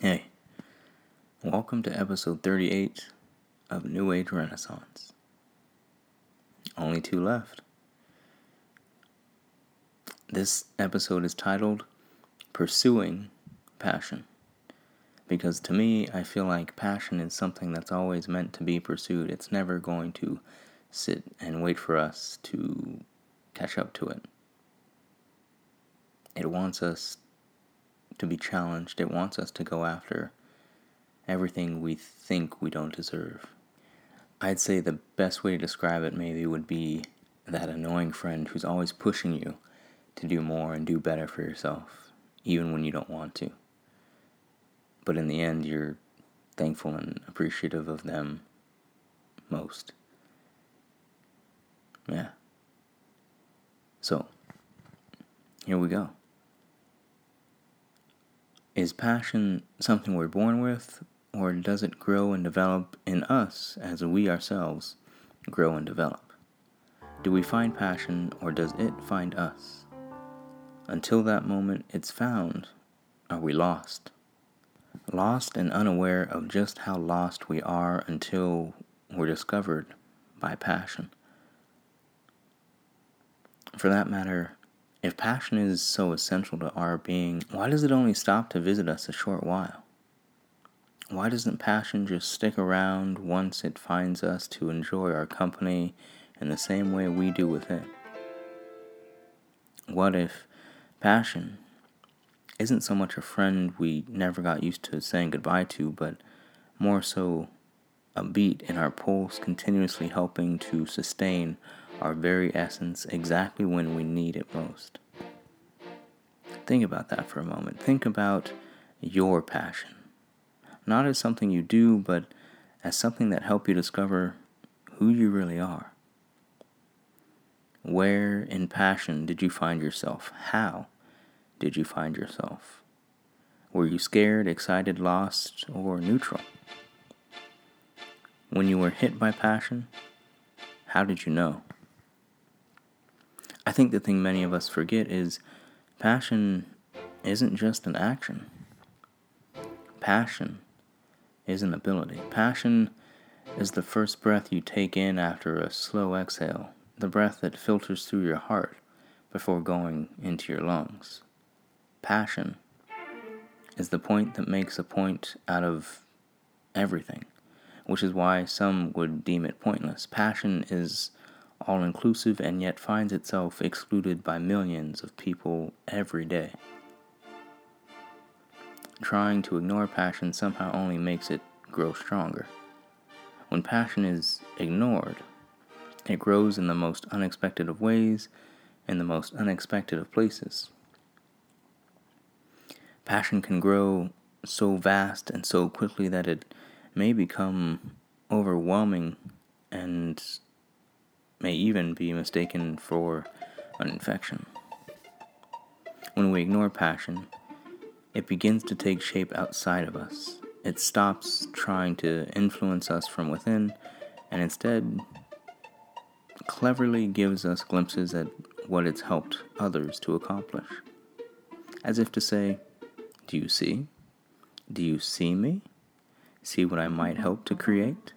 Hey, welcome to episode 38 of New Age Renaissance. Only two left. This episode is titled Pursuing Passion. Because to me, I feel like passion is something that's always meant to be pursued. It's never going to sit and wait for us to catch up to it. It wants us to be challenged, it wants us to go after everything we think we don't deserve. I'd say the best way to describe it maybe would be that annoying friend who's always pushing you to do more and do better for yourself, even when you don't want to. But in the end, you're thankful and appreciative of them most. Yeah. So, here we go. Is passion something we're born with, or does it grow and develop in us as we ourselves grow and develop? Do we find passion, or does it find us? Until that moment it's found, are we lost? Lost and unaware of just how lost we are until we're discovered by passion. For that matter, if passion is so essential to our being, why does it only stop to visit us a short while? Why doesn't passion just stick around once it finds us to enjoy our company in the same way we do with it? What if passion isn't so much a friend we never got used to saying goodbye to, but more so a beat in our pulse continuously helping to sustain our very essence exactly when we need it most. Think about that for a moment. Think about your passion. Not as something you do, but as something that help you discover who you really are. Where in passion did you find yourself? How did you find yourself? Were you scared, excited, lost, or neutral? When you were hit by passion, how did you know? I think the thing many of us forget is passion isn't just an action. Passion is an ability. Passion is the first breath you take in after a slow exhale, the breath that filters through your heart before going into your lungs. Passion is the point that makes a point out of everything, which is why some would deem it pointless. Passion is all inclusive, and yet finds itself excluded by millions of people every day. Trying to ignore passion somehow only makes it grow stronger. When passion is ignored, it grows in the most unexpected of ways, in the most unexpected of places. Passion can grow so vast and so quickly that it may become overwhelming and may even be mistaken for an infection. When we ignore passion, it begins to take shape outside of us. It stops trying to influence us from within and instead cleverly gives us glimpses at what it's helped others to accomplish. As if to say, Do you see? Do you see me? See what I might help to create?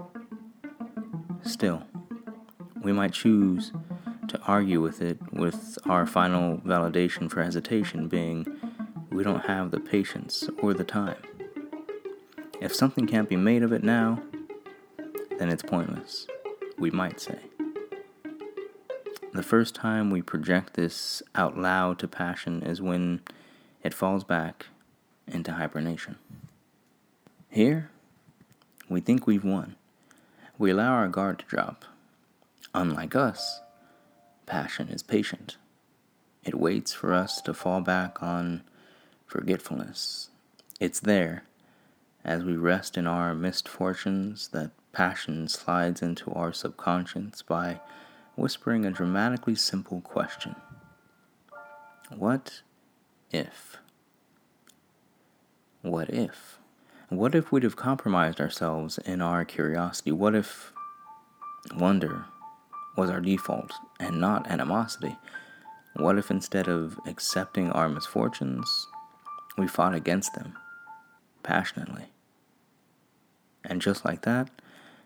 Still, we might choose to argue with it, with our final validation for hesitation being we don't have the patience or the time. If something can't be made of it now, then it's pointless, we might say. The first time we project this out loud to passion is when it falls back into hibernation. Here, we think we've won. We allow our guard to drop Unlike us, passion is patient. It waits for us to fall back on forgetfulness. It's there, as we rest in our misfortunes, that passion slides into our subconscious by whispering a dramatically simple question What if? What if? What if we'd have compromised ourselves in our curiosity? What if wonder was our default and not animosity? What if instead of accepting our misfortunes, we fought against them? passionately. And just like that,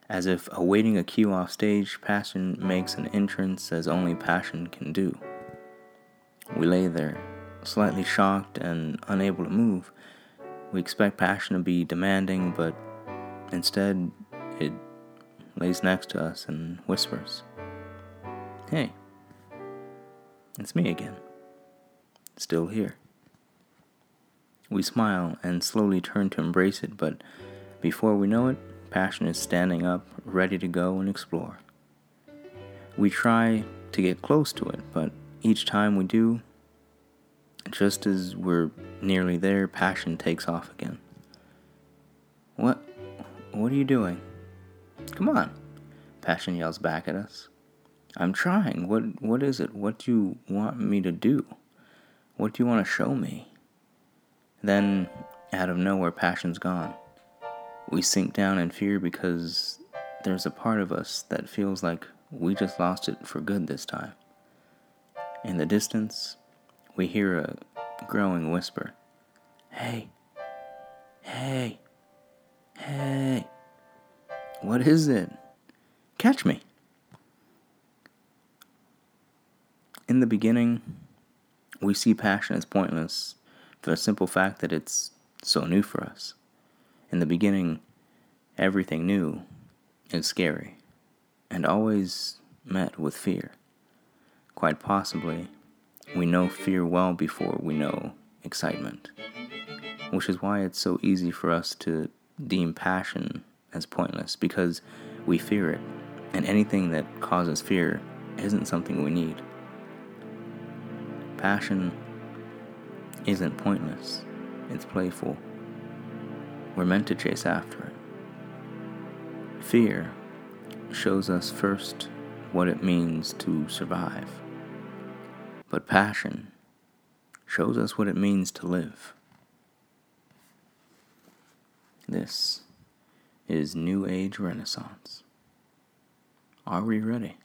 as if awaiting a cue off stage, passion makes an entrance as only passion can do. We lay there, slightly shocked and unable to move. We expect passion to be demanding, but instead it lays next to us and whispers, Hey, it's me again. Still here. We smile and slowly turn to embrace it, but before we know it, passion is standing up, ready to go and explore. We try to get close to it, but each time we do, just as we're nearly there, passion takes off again. What? What are you doing? Come on, passion yells back at us. I'm trying. What what is it? What do you want me to do? What do you want to show me? Then out of nowhere passion's gone. We sink down in fear because there's a part of us that feels like we just lost it for good this time. In the distance, we hear a growing whisper Hey, hey, hey, what is it? Catch me. In the beginning, we see passion as pointless for the simple fact that it's so new for us. In the beginning, everything new is scary and always met with fear. Quite possibly, we know fear well before we know excitement, which is why it's so easy for us to deem passion as pointless because we fear it, and anything that causes fear isn't something we need. Passion isn't pointless, it's playful. We're meant to chase after it. Fear shows us first what it means to survive. But passion shows us what it means to live. This is New Age Renaissance. Are we ready?